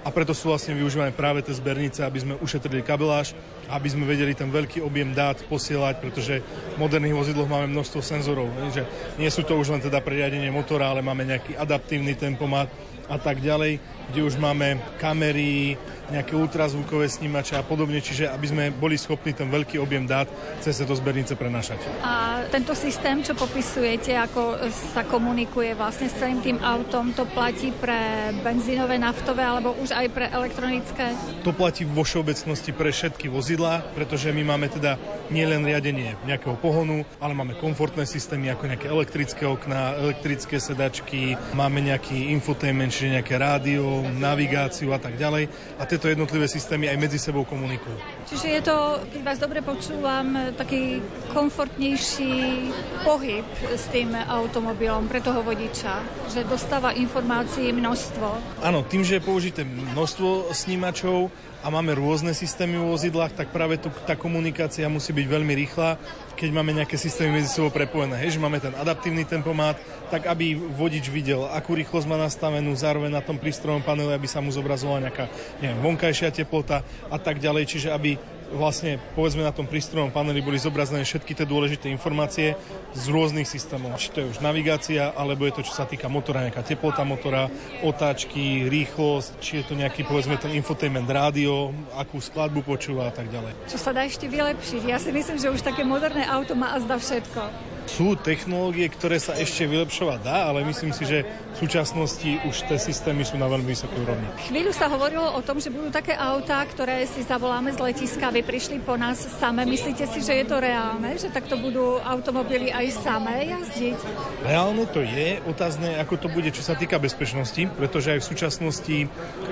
a preto sú vlastne využívané práve tie zbernice, aby sme ušetrili kabeláž, aby sme vedeli ten veľký objem dát posielať, pretože v moderných vozidloch máme množstvo senzorov. Že nie sú to už len teda preriadenie motora, ale máme nejaký adaptívny tempomat a tak ďalej, kde už máme kamery, nejaké ultrazvukové snímače a podobne, čiže aby sme boli schopní ten veľký objem dát cez tieto zbernice prenašať. A tento systém, čo popisujete, ako sa komunikuje vlastne s celým tým autom, to platí pre benzínové, naftové alebo už aj pre elektronické? To platí vo všeobecnosti pre všetky vozidlá, pretože my máme teda nielen riadenie nejakého pohonu, ale máme komfortné systémy ako nejaké elektrické okná, elektrické sedačky, máme nejaký infotainment, čiže nejaké rádio, navigáciu a tak ďalej. A tieto jednotlivé systémy aj medzi sebou komunikujú. Čiže je to, keď vás dobre počúvam, taký komfortnejší pohyb s tým automobilom pre toho vodiča, že dostáva informácií množstvo. Áno, tým, že je použité množstvo snímačov, a máme rôzne systémy vo vozidlách, tak práve tu, tá komunikácia musí byť veľmi rýchla, keď máme nejaké systémy medzi sebou prepojené. Hej, že máme ten adaptívny tempomat, tak aby vodič videl, akú rýchlosť má nastavenú, zároveň na tom prístrojom paneli, aby sa mu zobrazovala nejaká neviem, vonkajšia teplota a tak ďalej, čiže aby vlastne povedzme na tom prístrojom paneli boli zobrazené všetky tie dôležité informácie z rôznych systémov. Či to je už navigácia, alebo je to, čo sa týka motora, nejaká teplota motora, otáčky, rýchlosť, či je to nejaký povedzme ten infotainment rádio, akú skladbu počúva a tak ďalej. Čo sa dá ešte vylepšiť? Ja si myslím, že už také moderné auto má a zdá všetko. Sú technológie, ktoré sa ešte vylepšovať dá, ale myslím si, že v súčasnosti už tie systémy sú na veľmi vysokej úrovni. Chvíľu sa hovorilo o tom, že budú také autá, ktoré si zavoláme z letiska, aby prišli po nás same. Myslíte si, že je to reálne, že takto budú automobily aj samé jazdiť? Reálne to je. Otázne, ako to bude, čo sa týka bezpečnosti, pretože aj v súčasnosti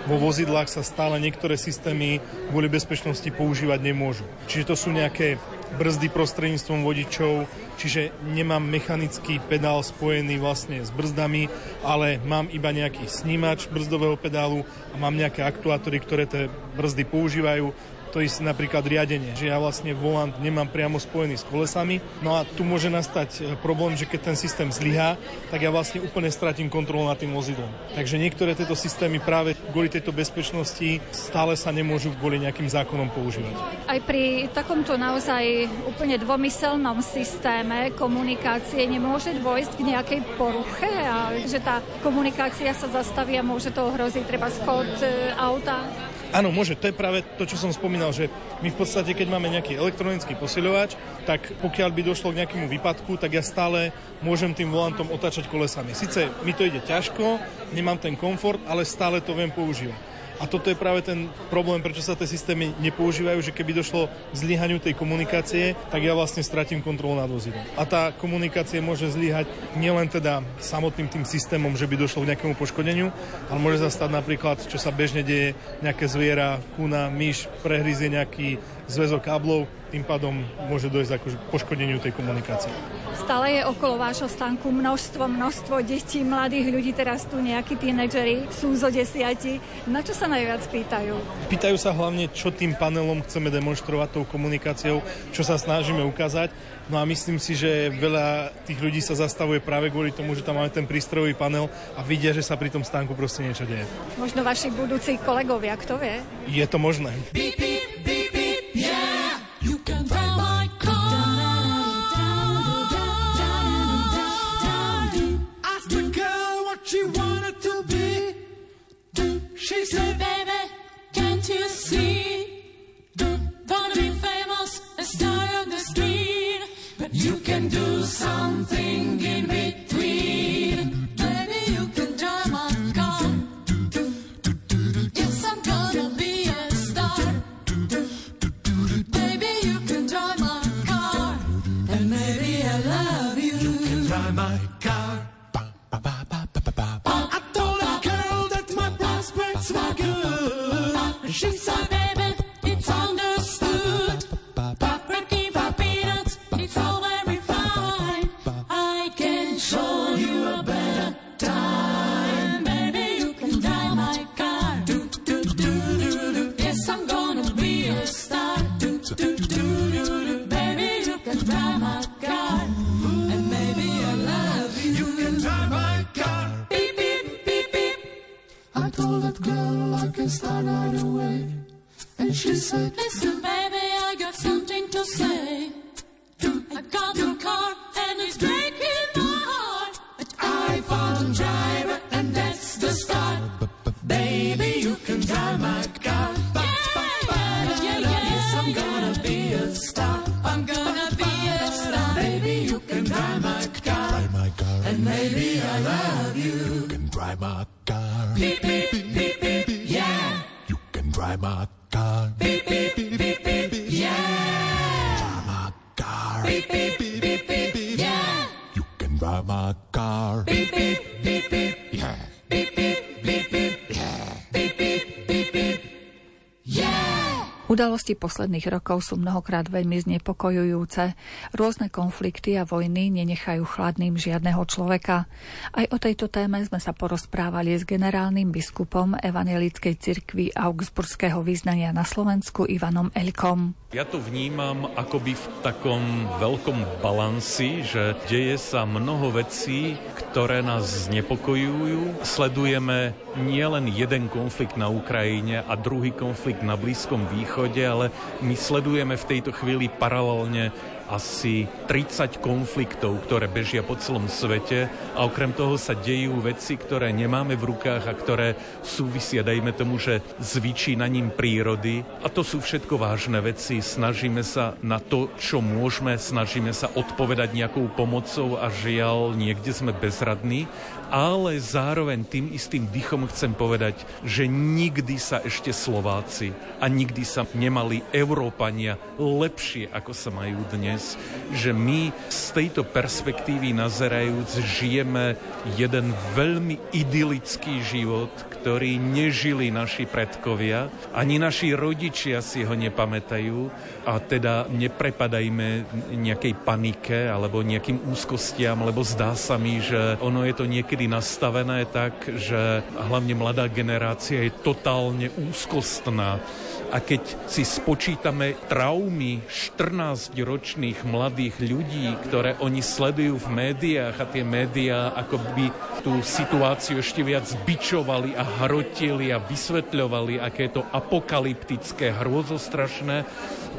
vo vozidlách sa stále niektoré systémy kvôli bezpečnosti používať nemôžu. Čiže to sú nejaké brzdy prostredníctvom vodičov, čiže nemám mechanický pedál spojený vlastne s brzdami, ale mám iba nejaký snímač brzdového pedálu a mám nejaké aktuátory, ktoré tie brzdy používajú to isté napríklad riadenie, že ja vlastne volant nemám priamo spojený s kolesami. No a tu môže nastať e, problém, že keď ten systém zlyhá, tak ja vlastne úplne stratím kontrolu nad tým vozidlom. Takže niektoré tieto systémy práve kvôli tejto bezpečnosti stále sa nemôžu kvôli nejakým zákonom používať. Aj pri takomto naozaj úplne dvomyselnom systéme komunikácie nemôže dôjsť k nejakej poruche a že tá komunikácia sa zastaví a môže to ohroziť treba schod e, auta? Áno, môže. To je práve to, čo som spomínal, že my v podstate, keď máme nejaký elektronický posilovač, tak pokiaľ by došlo k nejakému výpadku, tak ja stále môžem tým volantom otáčať kolesami. Sice mi to ide ťažko, nemám ten komfort, ale stále to viem používať. A toto je práve ten problém, prečo sa tie systémy nepoužívajú, že keby došlo k zlyhaniu tej komunikácie, tak ja vlastne stratím kontrolu nad vozidlom. A tá komunikácia môže zlyhať nielen teda samotným tým systémom, že by došlo k nejakému poškodeniu, ale môže sa stať napríklad, čo sa bežne deje, nejaké zviera, kuna, myš, prehryzie nejaký zväzok káblov, tým pádom môže dojsť ako poškodeniu tej komunikácie. Stále je okolo vášho stánku množstvo, množstvo detí, mladých ľudí, teraz tu nejakí tínedžeri, sú zo desiati. Na čo sa najviac pýtajú? Pýtajú sa hlavne, čo tým panelom chceme demonstrovať tou komunikáciou, čo sa snažíme ukázať. No a myslím si, že veľa tých ľudí sa zastavuje práve kvôli tomu, že tam máme ten prístrojový panel a vidia, že sa pri tom stánku proste niečo deje. Možno vaši budúci kolegovia, kto vie? Je to možné. Beep, beep, beep, beep, she wanted to be. She said, baby, can't you see? Gonna be famous and star on the screen. But you can do something in between. Udalosti posledných rokov sú mnohokrát veľmi znepokojujúce. Rôzne konflikty a vojny nenechajú chladným žiadneho človeka. Aj o tejto téme sme sa porozprávali s generálnym biskupom Evangelickej cirkvi Augsburského význania na Slovensku Ivanom Elkom. Ja to vnímam akoby v takom veľkom balansi, že deje sa mnoho vecí, ktoré nás znepokojujú. Sledujeme nielen jeden konflikt na Ukrajine a druhý konflikt na Blízkom východe, ale my sledujeme v tejto chvíli paralelne asi 30 konfliktov, ktoré bežia po celom svete a okrem toho sa dejú veci, ktoré nemáme v rukách a ktoré súvisia, dajme tomu, že s vyčínaním prírody. A to sú všetko vážne veci. Snažíme sa na to, čo môžeme, snažíme sa odpovedať nejakou pomocou a žiaľ, niekde sme bezradní ale zároveň tým istým dýchom chcem povedať, že nikdy sa ešte Slováci a nikdy sa nemali Európania lepšie, ako sa majú dnes, že my z tejto perspektívy nazerajúc žijeme jeden veľmi idylický život, ktorý nežili naši predkovia, ani naši rodičia si ho nepamätajú a teda neprepadajme nejakej panike alebo nejakým úzkostiam, lebo zdá sa mi, že ono je to niekedy nastavené tak, že hlavne mladá generácia je totálne úzkostná. A keď si spočítame traumy 14-ročných mladých ľudí, ktoré oni sledujú v médiách a tie médiá akoby tú situáciu ešte viac bičovali a hrotili a vysvetľovali, aké je to apokalyptické, hrôzostrašné,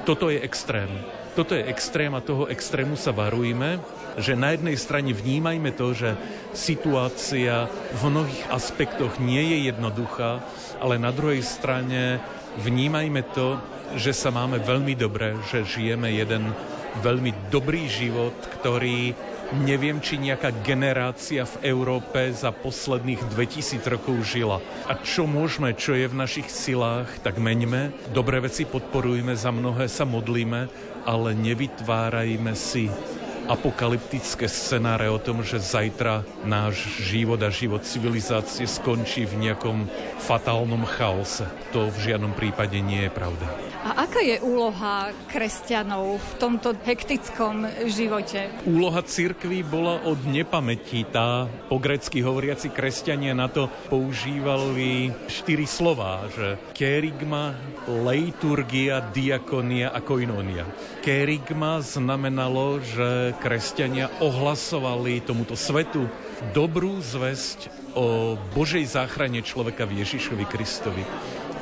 toto je extrém. Toto je extrém a toho extrému sa varujme že na jednej strane vnímajme to, že situácia v mnohých aspektoch nie je jednoduchá, ale na druhej strane vnímajme to, že sa máme veľmi dobre, že žijeme jeden veľmi dobrý život, ktorý neviem, či nejaká generácia v Európe za posledných 2000 rokov žila. A čo môžeme, čo je v našich silách, tak meňme, dobré veci podporujme, za mnohé sa modlíme, ale nevytvárajme si apokalyptické scenáre o tom, že zajtra náš život a život civilizácie skončí v nejakom fatálnom chaose. To v žiadnom prípade nie je pravda. A aká je úloha kresťanov v tomto hektickom živote? Úloha cirkví bola od nepamäti. Tá po grecky hovoriaci kresťania na to používali štyri slová, že kerigma, leiturgia, diakonia a koinonia. Kerigma znamenalo, že kresťania ohlasovali tomuto svetu dobrú zväzť o Božej záchrane človeka v Ježišovi Kristovi.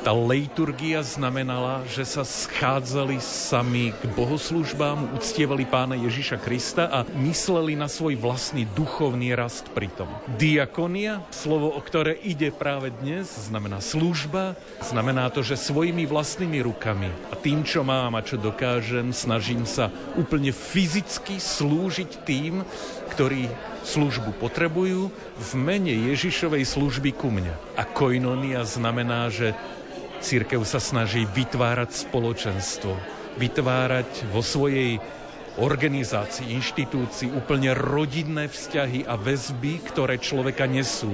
Tá leiturgia znamenala, že sa schádzali sami k bohoslužbám, uctievali pána Ježiša Krista a mysleli na svoj vlastný duchovný rast pritom. Diakonia, slovo, o ktoré ide práve dnes, znamená služba, znamená to, že svojimi vlastnými rukami a tým, čo mám a čo dokážem, snažím sa úplne fyzicky slúžiť tým, ktorí službu potrebujú v mene Ježišovej služby ku mne. A koinonia znamená, že Církev sa snaží vytvárať spoločenstvo, vytvárať vo svojej organizácii, inštitúcii úplne rodinné vzťahy a väzby, ktoré človeka nesú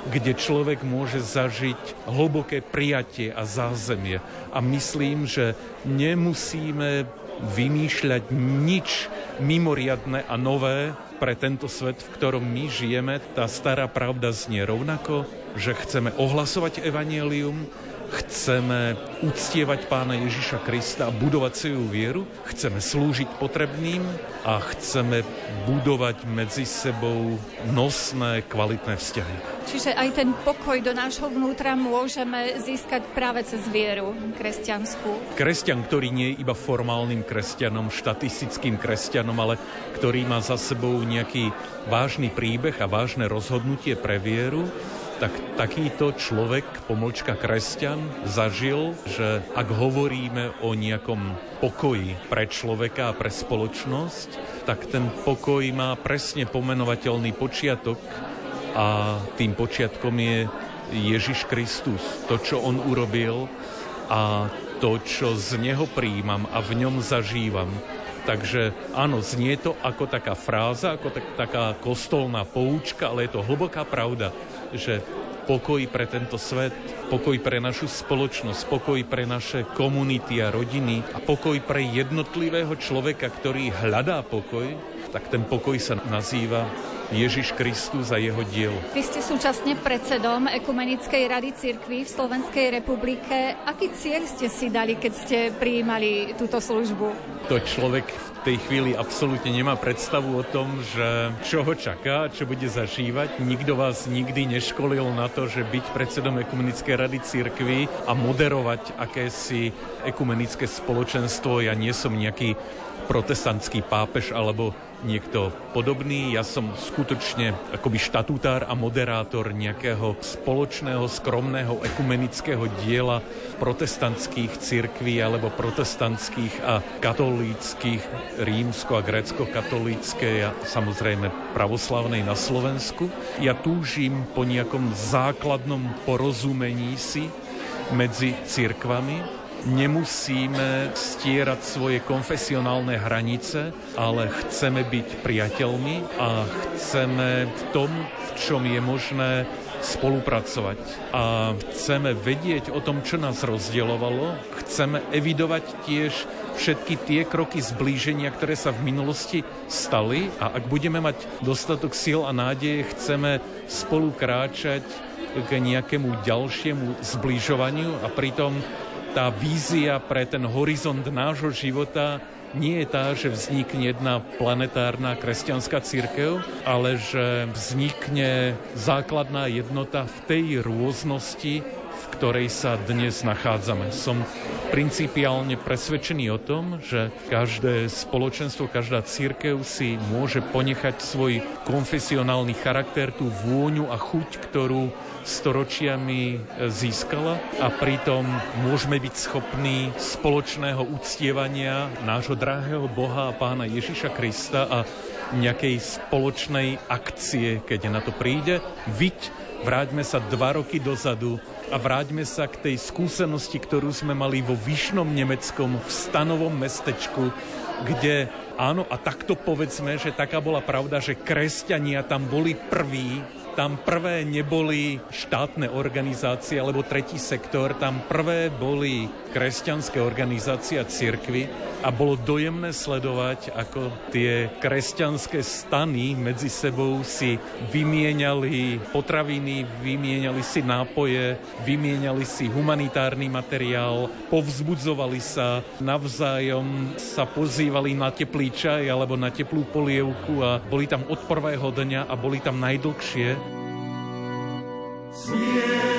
kde človek môže zažiť hlboké prijatie a zázemie. A myslím, že nemusíme vymýšľať nič mimoriadne a nové pre tento svet, v ktorom my žijeme. Tá stará pravda znie rovnako, že chceme ohlasovať evanielium, Chceme uctievať pána Ježiša Krista a budovať svoju vieru. Chceme slúžiť potrebným a chceme budovať medzi sebou nosné, kvalitné vzťahy. Čiže aj ten pokoj do nášho vnútra môžeme získať práve cez vieru kresťanskú. Kresťan, ktorý nie je iba formálnym kresťanom, štatistickým kresťanom, ale ktorý má za sebou nejaký vážny príbeh a vážne rozhodnutie pre vieru, tak takýto človek, pomlčka kresťan, zažil, že ak hovoríme o nejakom pokoji pre človeka a pre spoločnosť, tak ten pokoj má presne pomenovateľný počiatok a tým počiatkom je Ježiš Kristus. To, čo on urobil a to, čo z neho príjmam a v ňom zažívam. Takže áno, znie to ako taká fráza, ako tak, taká kostolná poučka, ale je to hlboká pravda že pokoj pre tento svet, pokoj pre našu spoločnosť, pokoj pre naše komunity a rodiny a pokoj pre jednotlivého človeka, ktorý hľadá pokoj, tak ten pokoj sa nazýva Ježiš Kristus a jeho dielo. Vy ste súčasne predsedom Ekumenickej rady cirkví v Slovenskej republike. Aký cieľ ste si dali, keď ste prijímali túto službu? To človek v tej chvíli absolútne nemá predstavu o tom, že čo ho čaká, čo bude zažívať. Nikto vás nikdy neškolil na to, že byť predsedom Ekumenickej rady cirkví a moderovať akési ekumenické spoločenstvo. Ja nie som nejaký protestantský pápež alebo niekto podobný. Ja som skutočne akoby štatutár a moderátor nejakého spoločného, skromného, ekumenického diela protestantských cirkví alebo protestantských a katolíckých, rímsko- a grécko-katolícké a samozrejme pravoslavnej na Slovensku. Ja túžim po nejakom základnom porozumení si medzi cirkvami, nemusíme stierať svoje konfesionálne hranice, ale chceme byť priateľmi a chceme v tom, v čom je možné spolupracovať a chceme vedieť o tom, čo nás rozdielovalo. Chceme evidovať tiež všetky tie kroky zblíženia, ktoré sa v minulosti stali a ak budeme mať dostatok síl a nádeje, chceme spolu kráčať k nejakému ďalšiemu zbližovaniu a pritom tá vízia pre ten horizont nášho života nie je tá, že vznikne jedna planetárna kresťanská církev, ale že vznikne základná jednota v tej rôznosti, v ktorej sa dnes nachádzame. Som principiálne presvedčený o tom, že každé spoločenstvo, každá církev si môže ponechať svoj konfesionálny charakter, tú vôňu a chuť, ktorú storočiami e, získala a pritom môžeme byť schopní spoločného uctievania nášho drahého Boha a Pána Ježiša Krista a nejakej spoločnej akcie, keď na to príde. Vyť, vráťme sa dva roky dozadu a vráťme sa k tej skúsenosti, ktorú sme mali vo Vyšnom Nemeckom v stanovom mestečku, kde áno, a takto povedzme, že taká bola pravda, že kresťania tam boli prví tam prvé neboli štátne organizácie alebo tretí sektor, tam prvé boli kresťanské organizácie a cirkvy a bolo dojemné sledovať, ako tie kresťanské stany medzi sebou si vymieniali potraviny, vymieniali si nápoje, vymieniali si humanitárny materiál, povzbudzovali sa, navzájom sa pozývali na teplý čaj alebo na teplú polievku a boli tam od prvého dňa a boli tam najdlhšie. Sieť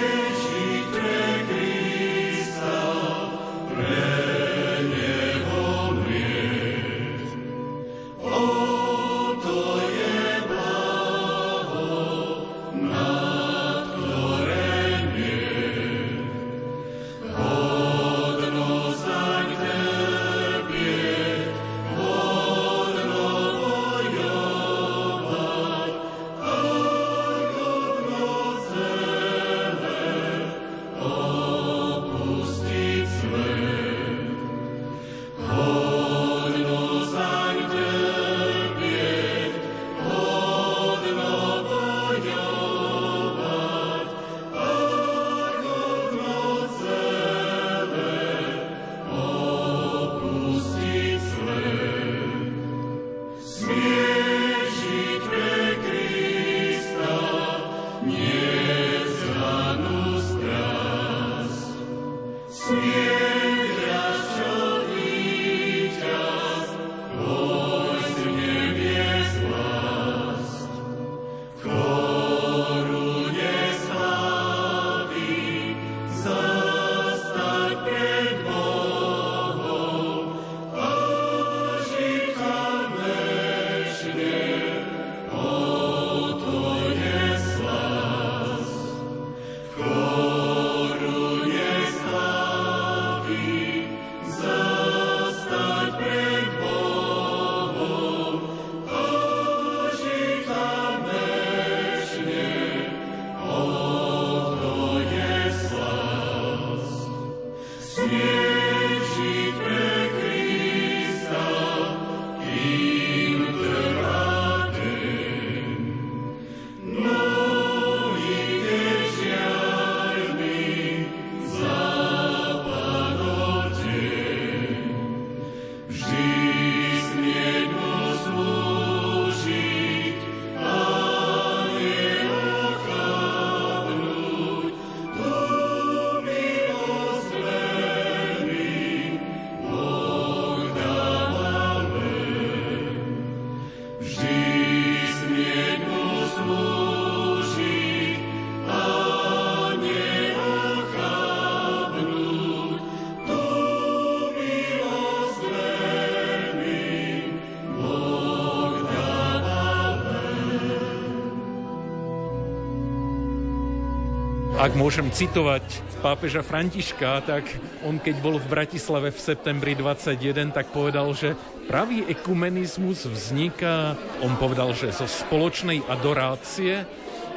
Ak môžem citovať pápeža Františka, tak on keď bol v Bratislave v septembri 21, tak povedal, že pravý ekumenizmus vzniká, on povedal, že zo spoločnej adorácie,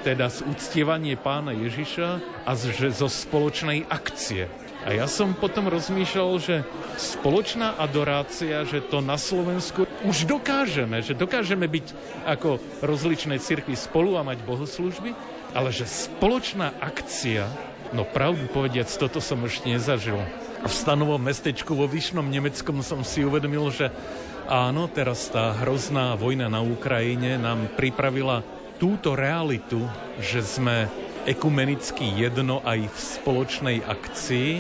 teda z uctievanie pána Ježiša a že zo spoločnej akcie. A ja som potom rozmýšľal, že spoločná adorácia, že to na Slovensku už dokážeme, že dokážeme byť ako rozličné cirkvy spolu a mať bohoslužby, ale že spoločná akcia, no pravdu povediac, toto som ešte nezažil. V stanovom mestečku vo Vyšnom Nemeckom som si uvedomil, že áno, teraz tá hrozná vojna na Ukrajine nám pripravila túto realitu, že sme ekumenicky jedno aj v spoločnej akcii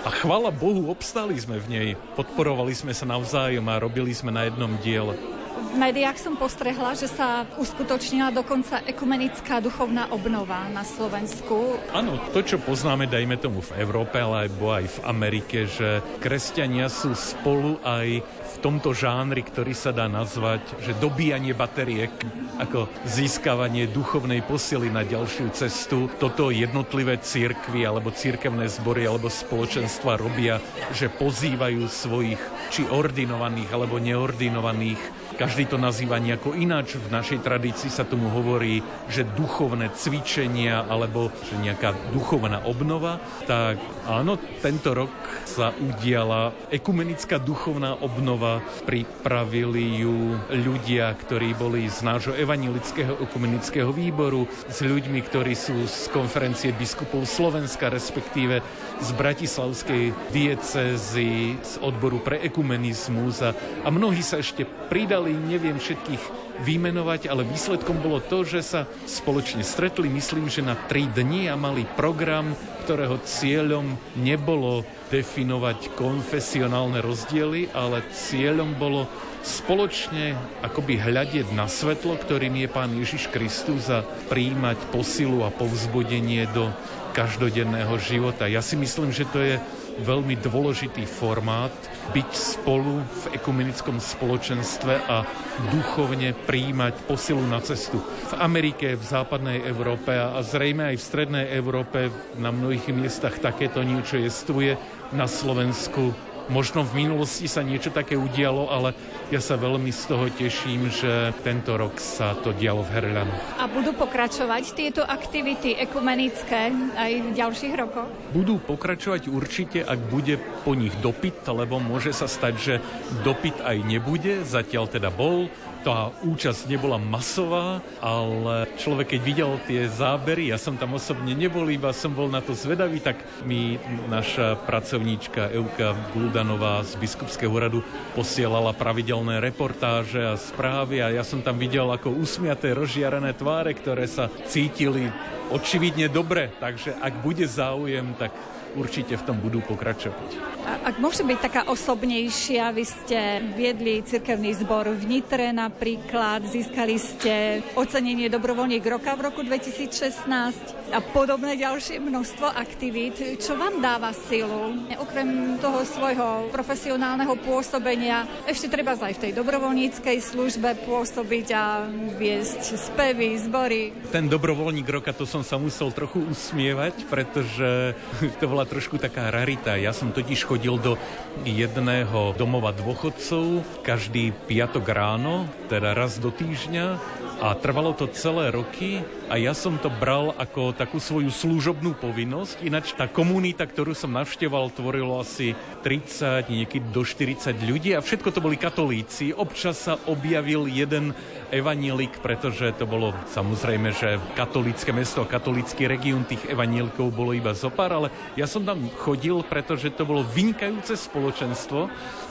a chvala Bohu, obstali sme v nej. Podporovali sme sa navzájom a robili sme na jednom diele. V médiách som postrehla, že sa uskutočnila dokonca ekumenická duchovná obnova na Slovensku. Áno, to, čo poznáme, dajme tomu v Európe, alebo aj v Amerike, že kresťania sú spolu aj v tomto žánri, ktorý sa dá nazvať, že dobíjanie bateriek ako získavanie duchovnej posily na ďalšiu cestu. Toto jednotlivé církvy alebo církevné zbory alebo spoločenstva robia, že pozývajú svojich či ordinovaných alebo neordinovaných každý to nazýva nejako ináč. V našej tradícii sa tomu hovorí, že duchovné cvičenia alebo že nejaká duchovná obnova. Tak áno, tento rok sa udiala ekumenická duchovná obnova. Pripravili ju ľudia, ktorí boli z nášho evanilického ekumenického výboru, s ľuďmi, ktorí sú z konferencie biskupov Slovenska, respektíve z Bratislavskej diecezy, z odboru pre ekumenizmus a, a mnohí sa ešte pridali, neviem všetkých vymenovať, ale výsledkom bolo to, že sa spoločne stretli, myslím, že na tri dni a mali program, ktorého cieľom nebolo definovať konfesionálne rozdiely, ale cieľom bolo spoločne akoby hľadieť na svetlo, ktorým je Pán Ježiš Kristus a príjmať posilu a povzbudenie do každodenného života. Ja si myslím, že to je veľmi dôležitý formát byť spolu v ekumenickom spoločenstve a duchovne príjmať posilu na cestu. V Amerike, v západnej Európe a zrejme aj v strednej Európe na mnohých miestach takéto niečo jestvuje. Na Slovensku Možno v minulosti sa niečo také udialo, ale ja sa veľmi z toho teším, že tento rok sa to dialo v Herľanu. A budú pokračovať tieto aktivity ekumenické aj v ďalších rokoch? Budú pokračovať určite, ak bude po nich dopyt, lebo môže sa stať, že dopyt aj nebude. Zatiaľ teda bol, tá účasť nebola masová, ale človek keď videl tie zábery, ja som tam osobne nebol, iba som bol na to zvedavý, tak mi naša pracovníčka Euka Guldanová z Biskupského radu posielala pravidelné reportáže a správy a ja som tam videl ako usmiaté, rozžiarené tváre, ktoré sa cítili očividne dobre, takže ak bude záujem, tak určite v tom budú pokračovať. A ak môže byť taká osobnejšia, vy ste viedli cirkevný zbor v Nitre napríklad, získali ste ocenenie dobrovoľník roka v roku 2016 a podobné ďalšie množstvo aktivít. Čo vám dáva silu? Okrem toho svojho profesionálneho pôsobenia ešte treba aj v tej dobrovoľníckej službe pôsobiť a viesť spevy, zbory. Ten dobrovoľník roka, to som sa musel trochu usmievať, pretože to bola trošku taká rarita. Ja som totiž chodil do jedného domova dôchodcov každý piatok ráno, teda raz do týždňa a trvalo to celé roky a ja som to bral ako takú svoju služobnú povinnosť. Ináč tá komunita, ktorú som navšteval, tvorilo asi 30, niekedy do 40 ľudí a všetko to boli katolíci. Občas sa objavil jeden evanílik, pretože to bolo samozrejme, že katolické mesto a katolický región tých evanílikov bolo iba zopár, ale ja som tam chodil, pretože to bolo vynikajúce spoločenstvo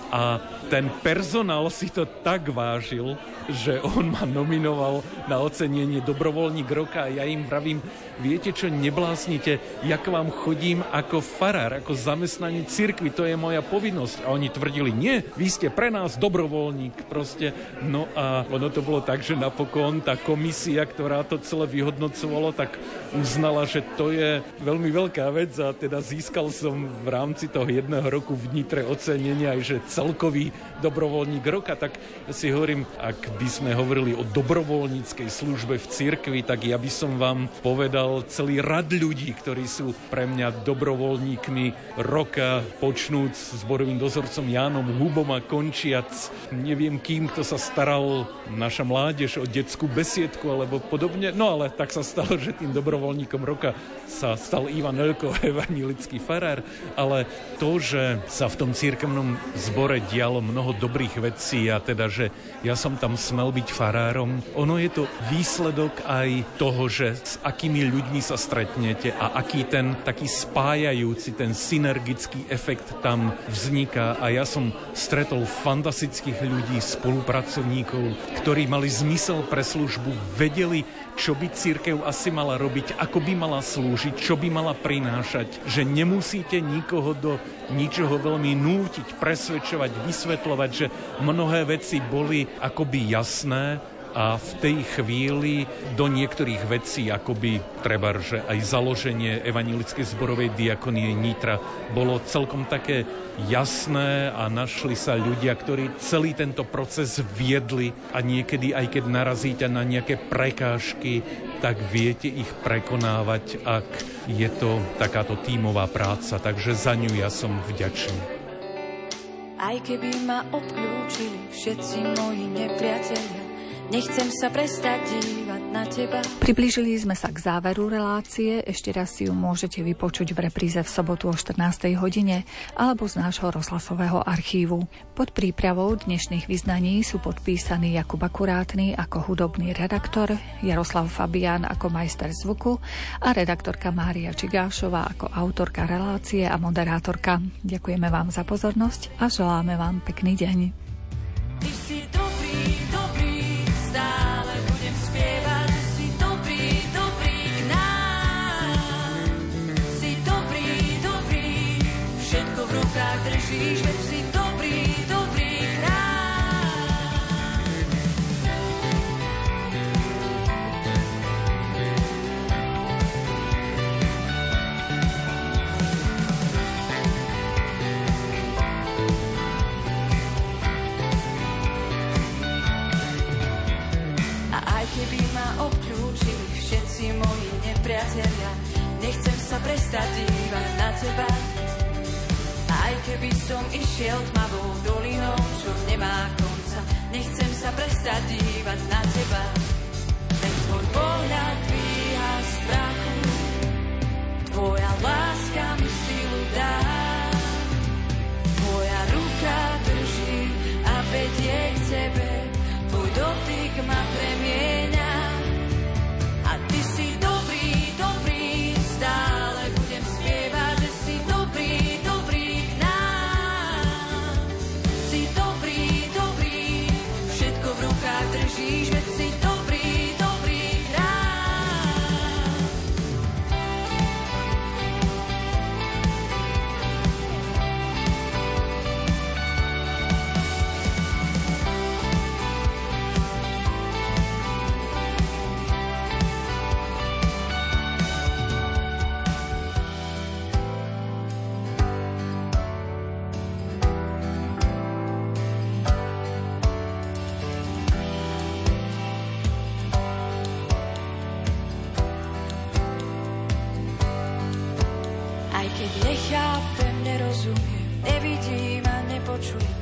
a ten personál si to tak vážil, že on ma nominoval na ocenenie dobrovoľník roka a ja im pravím, viete čo, nebláznite, ja k vám chodím ako farár, ako zamestnanie cirkvi, to je moja povinnosť. A oni tvrdili, nie, vy ste pre nás dobrovoľník, proste. No a ono to bolo tak, že napokon tá komisia, ktorá to celé vyhodnocovala, tak uznala, že to je veľmi veľká vec a teda získal som v rámci toho jedného roku v Nitre ocenenia aj, že celkový dobrovoľník roka, tak si hovorím, ak by sme hovorili o dobrovoľníckej službe v cirkvi, tak ja by som vám povedal celý rad ľudí, ktorí sú pre mňa dobrovoľníkmi roka, počnúc s borovým dozorcom Jánom Hubom a končiac neviem kým, kto sa staral naša mládež o detskú besiedku alebo podobne. No ale tak sa stalo, že tým dobrovoľníkom roka sa stal Ivan Elko, evanilický farár, ale to, že sa v tom církevnom zbore zbore dialo mnoho dobrých vecí a teda, že ja som tam smel byť farárom. Ono je to výsledok aj toho, že s akými ľuďmi sa stretnete a aký ten taký spájajúci, ten synergický efekt tam vzniká. A ja som stretol fantastických ľudí, spolupracovníkov, ktorí mali zmysel pre službu, vedeli, čo by církev asi mala robiť, ako by mala slúžiť, čo by mala prinášať, že nemusíte nikoho do ničoho veľmi nútiť, presvedčovať, vysvetľovať, že mnohé veci boli akoby jasné, a v tej chvíli do niektorých vecí, akoby treba, že aj založenie Evangelickej zborovej diakonie Nitra bolo celkom také jasné a našli sa ľudia, ktorí celý tento proces viedli a niekedy aj keď narazíte na nejaké prekážky, tak viete ich prekonávať, ak je to takáto tímová práca. Takže za ňu ja som vďačný. Aj keby ma obklúčili všetci moji nepriatelia. Nechcem sa prestať dívať na teba. Priblížili sme sa k záveru relácie. Ešte raz si ju môžete vypočuť v repríze v sobotu o 14. hodine alebo z nášho rozhlasového archívu. Pod prípravou dnešných vyznaní sú podpísaní Jakub Akurátny ako hudobný redaktor, Jaroslav Fabián ako majster zvuku a redaktorka Mária Čigášová ako autorka relácie a moderátorka. Ďakujeme vám za pozornosť a želáme vám pekný deň. Sa prestať dívať na teba, aj keby som išiel tmavou dolinou, čo nemá konca, nechcem sa prestať dívať na teba. Ten tvoj pohľad dvíha strachu, tvoja láska mi keď